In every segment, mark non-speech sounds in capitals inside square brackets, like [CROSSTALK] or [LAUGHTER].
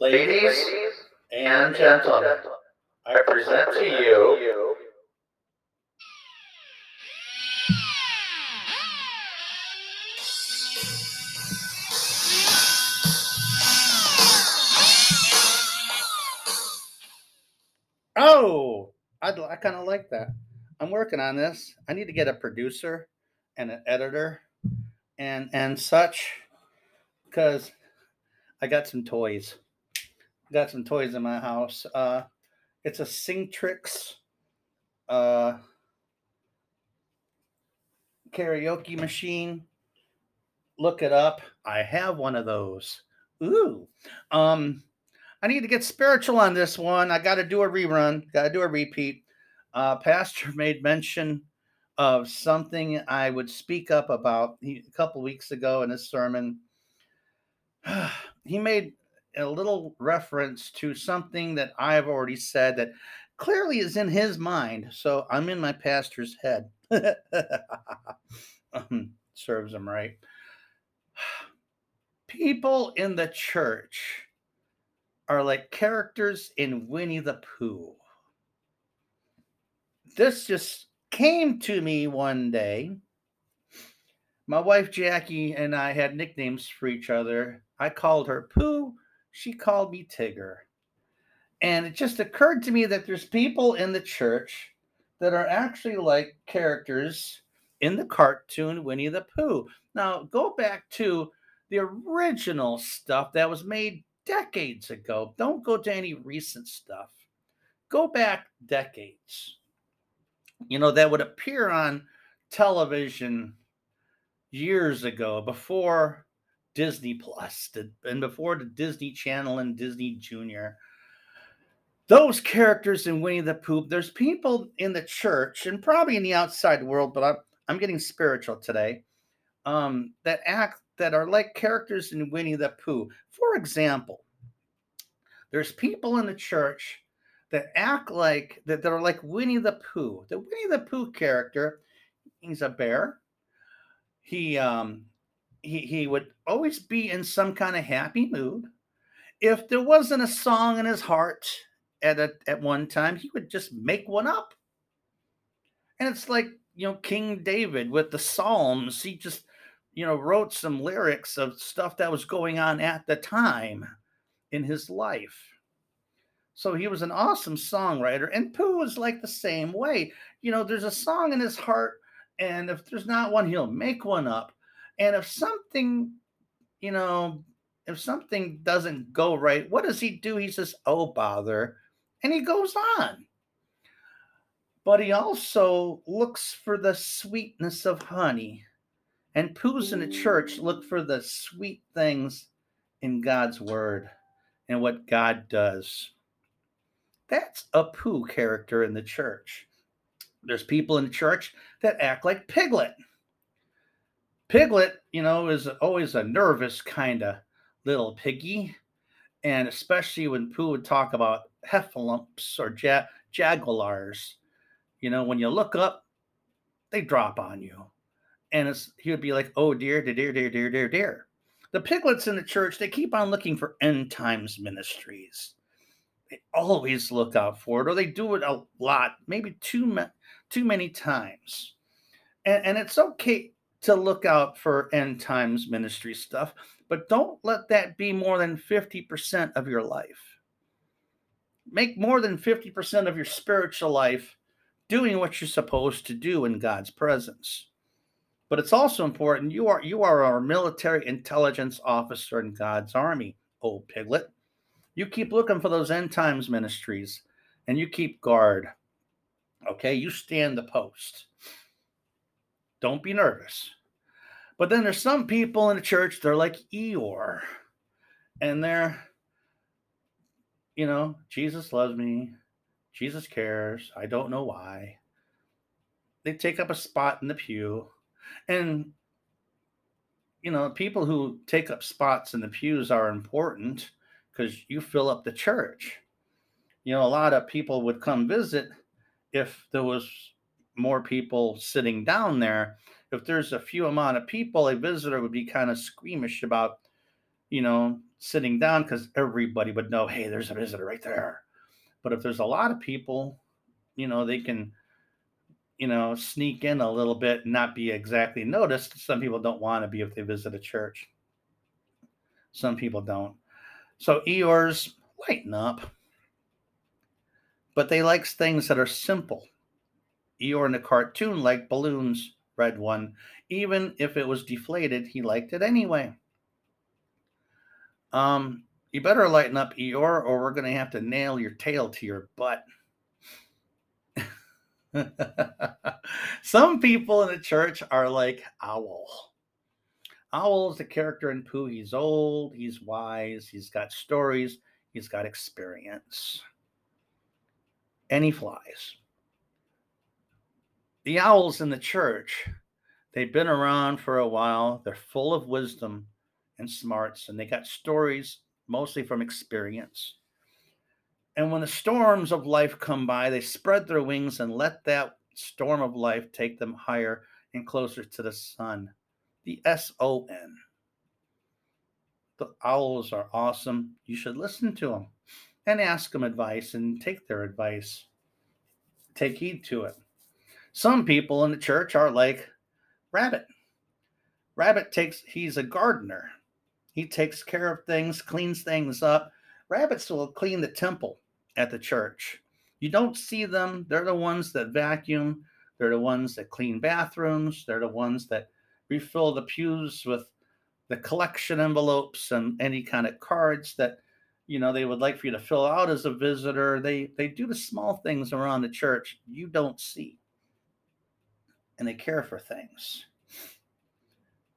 Ladies and gentlemen, I present to you Oh, I'd, I kind of like that. I'm working on this. I need to get a producer and an editor and and such because I got some toys. Got some toys in my house. Uh, it's a Singtrix uh, karaoke machine. Look it up. I have one of those. Ooh. Um, I need to get spiritual on this one. I got to do a rerun. Got to do a repeat. Uh, Pastor [LAUGHS] made mention of something I would speak up about he, a couple weeks ago in his sermon. [SIGHS] he made a little reference to something that I've already said that clearly is in his mind. So I'm in my pastor's head. [LAUGHS] um, serves him right. [SIGHS] People in the church are like characters in Winnie the Pooh. This just came to me one day. My wife Jackie and I had nicknames for each other. I called her Pooh, she called me Tigger. And it just occurred to me that there's people in the church that are actually like characters in the cartoon Winnie the Pooh. Now, go back to the original stuff that was made decades ago. Don't go to any recent stuff. Go back decades. You know, that would appear on television years ago before Disney Plus and before the Disney Channel and Disney Junior. Those characters in Winnie the Pooh, there's people in the church and probably in the outside world, but I'm, I'm getting spiritual today, um, that act that are like characters in Winnie the Pooh. For example, there's people in the church that act like that, that are like Winnie the Pooh. The Winnie the Pooh character, he's a bear. He um he he would always be in some kind of happy mood. If there wasn't a song in his heart at a, at one time, he would just make one up. And it's like, you know, King David with the Psalms, he just, you know, wrote some lyrics of stuff that was going on at the time in his life. So he was an awesome songwriter, and Pooh was like the same way. You know, there's a song in his heart, and if there's not one, he'll make one up. And if something, you know, if something doesn't go right, what does he do? He says, Oh, bother. And he goes on. But he also looks for the sweetness of honey. And Poohs in the church look for the sweet things in God's word and what God does. That's a Pooh character in the church. There's people in the church that act like Piglet. Piglet, you know, is always a nervous kind of little piggy. And especially when Pooh would talk about heffalumps or ja- jaguars, you know, when you look up, they drop on you. And it's, he would be like, oh dear, dear, dear, dear, dear, dear. The piglets in the church, they keep on looking for end times ministries. They always look out for it, or they do it a lot, maybe too, ma- too many times. And, and it's okay to look out for end times ministry stuff, but don't let that be more than 50% of your life. Make more than 50% of your spiritual life doing what you're supposed to do in God's presence. But it's also important you are you are our military intelligence officer in God's army, old piglet. You keep looking for those end times ministries and you keep guard. Okay, you stand the post. Don't be nervous. But then there's some people in the church, they're like Eeyore. And they're, you know, Jesus loves me. Jesus cares. I don't know why. They take up a spot in the pew. And, you know, people who take up spots in the pews are important because you fill up the church. You know, a lot of people would come visit if there was more people sitting down there. If there's a few amount of people, a visitor would be kind of squeamish about you know, sitting down because everybody would know, hey, there's a visitor right there. But if there's a lot of people, you know, they can, you know, sneak in a little bit and not be exactly noticed. Some people don't want to be if they visit a church. Some people don't. So Eeyores lighten up. But they likes things that are simple. Eeyore in the cartoon liked balloons, red one. Even if it was deflated, he liked it anyway. Um, you better lighten up, Eeyore, or we're going to have to nail your tail to your butt. [LAUGHS] Some people in the church are like Owl. Owl is the character in Pooh. He's old, he's wise, he's got stories, he's got experience. And he flies. The owls in the church, they've been around for a while. They're full of wisdom and smarts, and they got stories mostly from experience. And when the storms of life come by, they spread their wings and let that storm of life take them higher and closer to the sun. The S O N. The owls are awesome. You should listen to them and ask them advice and take their advice. Take heed to it. Some people in the church are like Rabbit. Rabbit takes, he's a gardener. He takes care of things, cleans things up. Rabbits will clean the temple at the church. You don't see them. They're the ones that vacuum. They're the ones that clean bathrooms. They're the ones that refill the pews with the collection envelopes and any kind of cards that you know they would like for you to fill out as a visitor. They they do the small things around the church you don't see. And they care for things.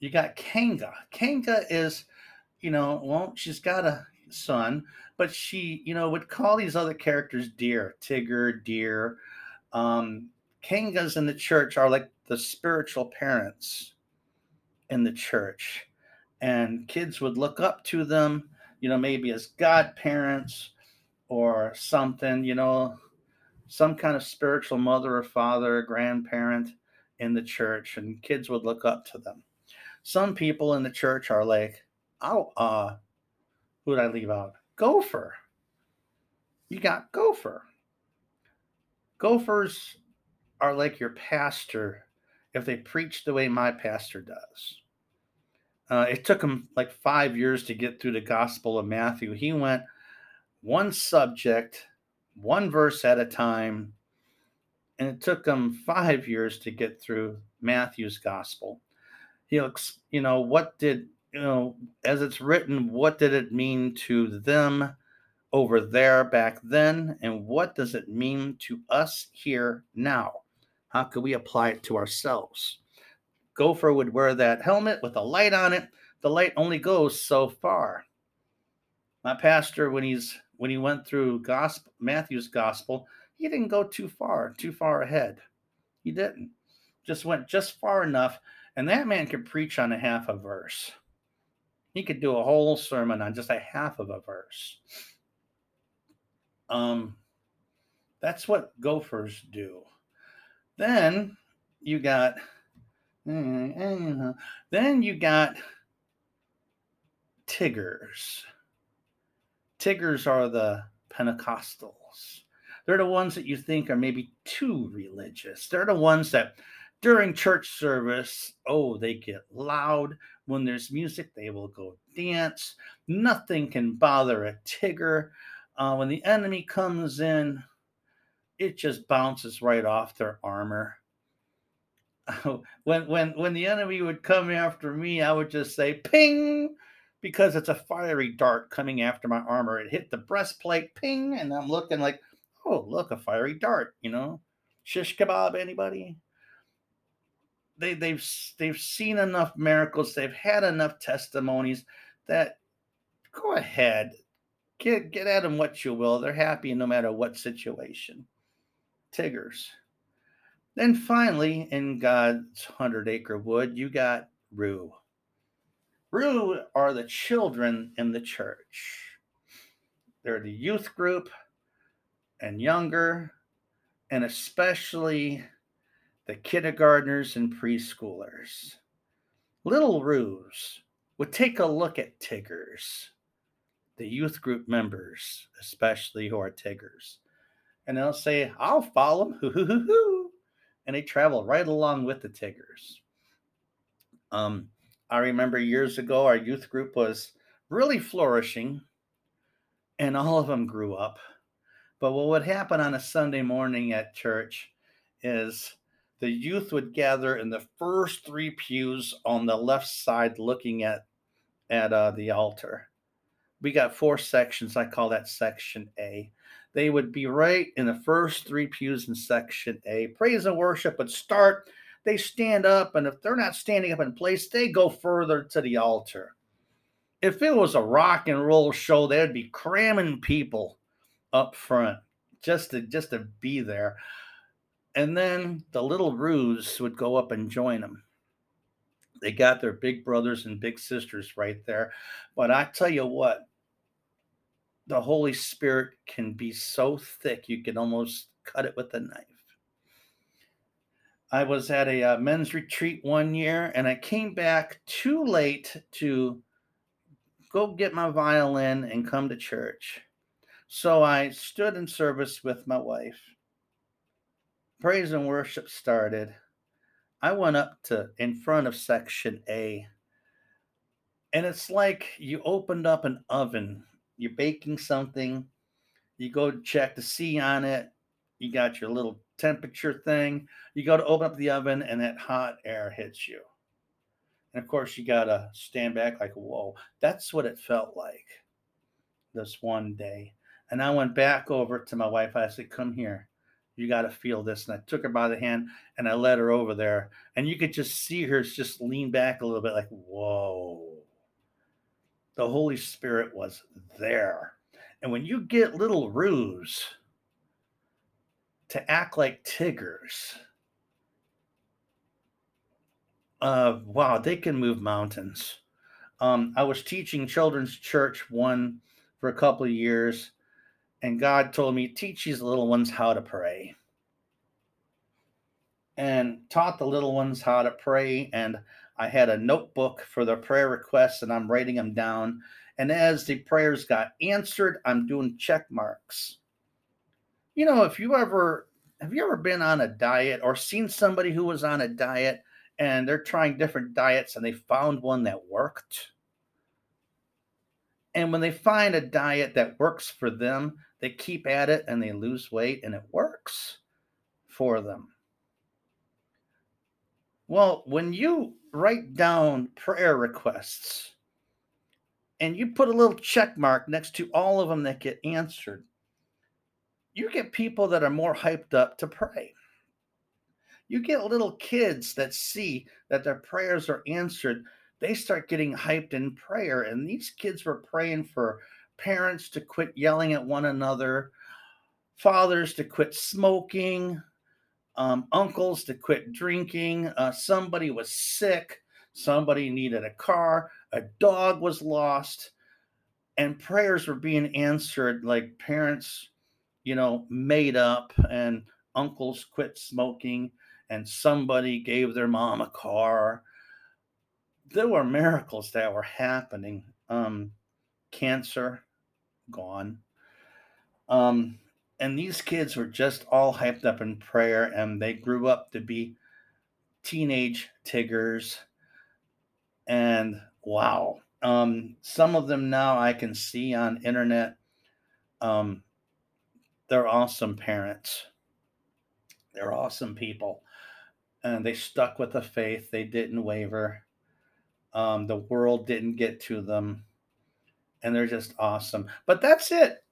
You got Kanga. Kanga is, you know, well, she's got a son, but she, you know, would call these other characters dear, Tigger, dear. Um, Kangas in the church are like the spiritual parents in the church. And kids would look up to them, you know, maybe as godparents or something, you know, some kind of spiritual mother or father, grandparent in the church, and kids would look up to them. Some people in the church are like, oh, uh, who would I leave out? Gopher. You got Gopher. Gophers are like your pastor if they preach the way my pastor does. Uh, it took him like five years to get through the Gospel of Matthew. He went one subject, one verse at a time, and it took him five years to get through Matthew's Gospel. He looks, you know, what did you know, as it's written, what did it mean to them over there back then? And what does it mean to us here now? How can we apply it to ourselves? Gopher would wear that helmet with a light on it. The light only goes so far. My pastor, when he's when he went through gospel Matthew's gospel, he didn't go too far, too far ahead. He didn't. Just went just far enough, and that man could preach on a half a verse. He could do a whole sermon on just a half of a verse. Um, that's what gophers do. Then you got, then you got Tiggers. Tiggers are the Pentecostals. They're the ones that you think are maybe too religious. They're the ones that during church service, oh, they get loud. When there's music, they will go dance. Nothing can bother a Tigger. Uh, when the enemy comes in, it just bounces right off their armor. [LAUGHS] when when when the enemy would come after me, I would just say ping because it's a fiery dart coming after my armor. It hit the breastplate, ping, and I'm looking like, oh, look, a fiery dart, you know. Shish kebab, anybody? they they've they've seen enough miracles, they've had enough testimonies that go ahead, get get at them what you will. They're happy no matter what situation. Tiggers. Then finally, in God's hundred acre wood, you got Roo. Roo are the children in the church. They're the youth group and younger, and especially the kindergartners and preschoolers. Little Roos would take a look at Tiggers, the youth group members, especially who are Tiggers, and they'll say, I'll follow them. [LAUGHS] And they travel right along with the Tiggers. Um, I remember years ago, our youth group was really flourishing, and all of them grew up. But what would happen on a Sunday morning at church is the youth would gather in the first three pews on the left side, looking at at uh, the altar. We got four sections. I call that section A. They would be right in the first three pews in section A. Praise and worship would start. They stand up, and if they're not standing up in place, they go further to the altar. If it was a rock and roll show, they'd be cramming people up front just to just to be there. And then the little roos would go up and join them. They got their big brothers and big sisters right there. But I tell you what, the Holy Spirit can be so thick you can almost cut it with a knife. I was at a uh, men's retreat one year and I came back too late to go get my violin and come to church. So I stood in service with my wife. Praise and worship started. I went up to in front of section A. And it's like you opened up an oven you're baking something, you go check the C on it, you got your little temperature thing, you go to open up the oven, and that hot air hits you. And of course, you got to stand back like, whoa, that's what it felt like this one day. And I went back over to my wife. I said, come here. You got to feel this. And I took her by the hand and I led her over there. And you could just see her just lean back a little bit, like, whoa the Holy Spirit was there. And when you get little roos to act like Tiggers, uh, wow, they can move mountains. Um, I was teaching children's church one for a couple of years, and God told me, teach these little ones how to pray. And taught the little ones how to pray. And I had a notebook for the prayer requests and I'm writing them down. And as the prayers got answered, I'm doing check marks. You know, if you ever have you ever been on a diet or seen somebody who was on a diet and they're trying different diets and they found one that worked? And when they find a diet that works for them, they keep at it and they lose weight and it works for them. Well, when you write down prayer requests and you put a little check mark next to all of them that get answered, you get people that are more hyped up to pray. You get little kids that see that their prayers are answered. They start getting hyped in prayer. And these kids were praying for parents to quit yelling at one another, fathers to quit smoking, um, uncles to quit drinking. Uh, somebody was sick. Somebody needed a car. A dog was lost. And prayers were being answered like parents, you know, made up and uncles quit smoking and somebody gave their mom a car. There were miracles that were happening. Um, cancer gone. Um, and these kids were just all hyped up in prayer and they grew up to be teenage tiggers. And wow. Um, some of them now i can see on internet um, they're awesome parents. They're awesome people. And they stuck with the faith. They didn't waver. Um, the world didn't get to them and they're just awesome but that's it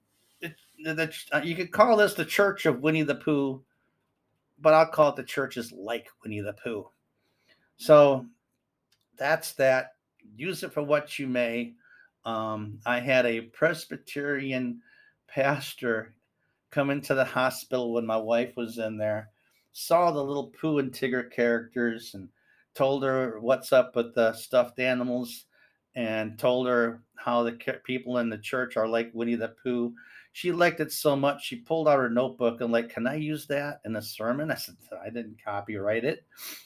the, uh, you could call this the Church of Winnie the Pooh, but I'll call it the churches like Winnie the Pooh. So that's that. Use it for what you may. Um, I had a Presbyterian pastor come into the hospital when my wife was in there, saw the little Pooh and Tigger characters, and told her what's up with the stuffed animals, and told her how the people in the church are like Winnie the Pooh. She liked it so much she pulled out her notebook and like can i use that in a sermon? I said i didn't copyright it.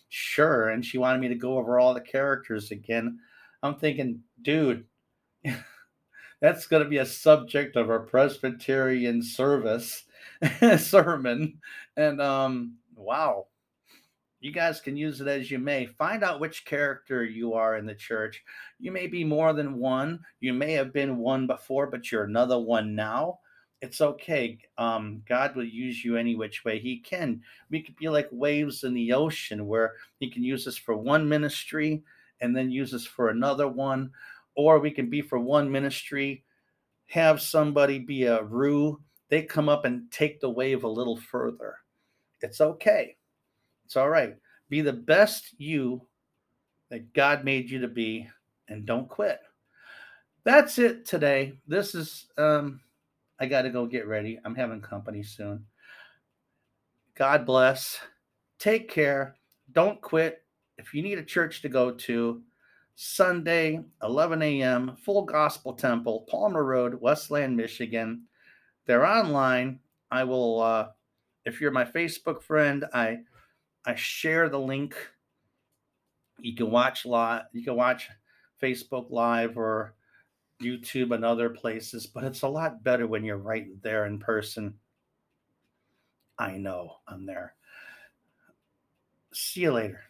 Sure and she wanted me to go over all the characters again. I'm thinking, dude, [LAUGHS] that's going to be a subject of our Presbyterian service [LAUGHS] sermon. And um, wow, you guys can use it as you may. Find out which character you are in the church. You may be more than one. You may have been one before, but you're another one now. It's okay. Um, God will use you any which way He can. We could be like waves in the ocean where He can use us for one ministry and then use us for another one. Or we can be for one ministry, have somebody be a roo. They come up and take the wave a little further. It's okay it's all right. Be the best you that God made you to be and don't quit. That's it today. This is um I got to go get ready. I'm having company soon. God bless. Take care. Don't quit. If you need a church to go to, Sunday, 11 a.m., Full Gospel Temple, Palmer Road, Westland, Michigan. They're online. I will, uh, if you're my Facebook friend, I I share the link. You can watch live. You can watch Facebook Live or YouTube and other places, but it's a lot better when you're right there in person. I know I'm there. See you later.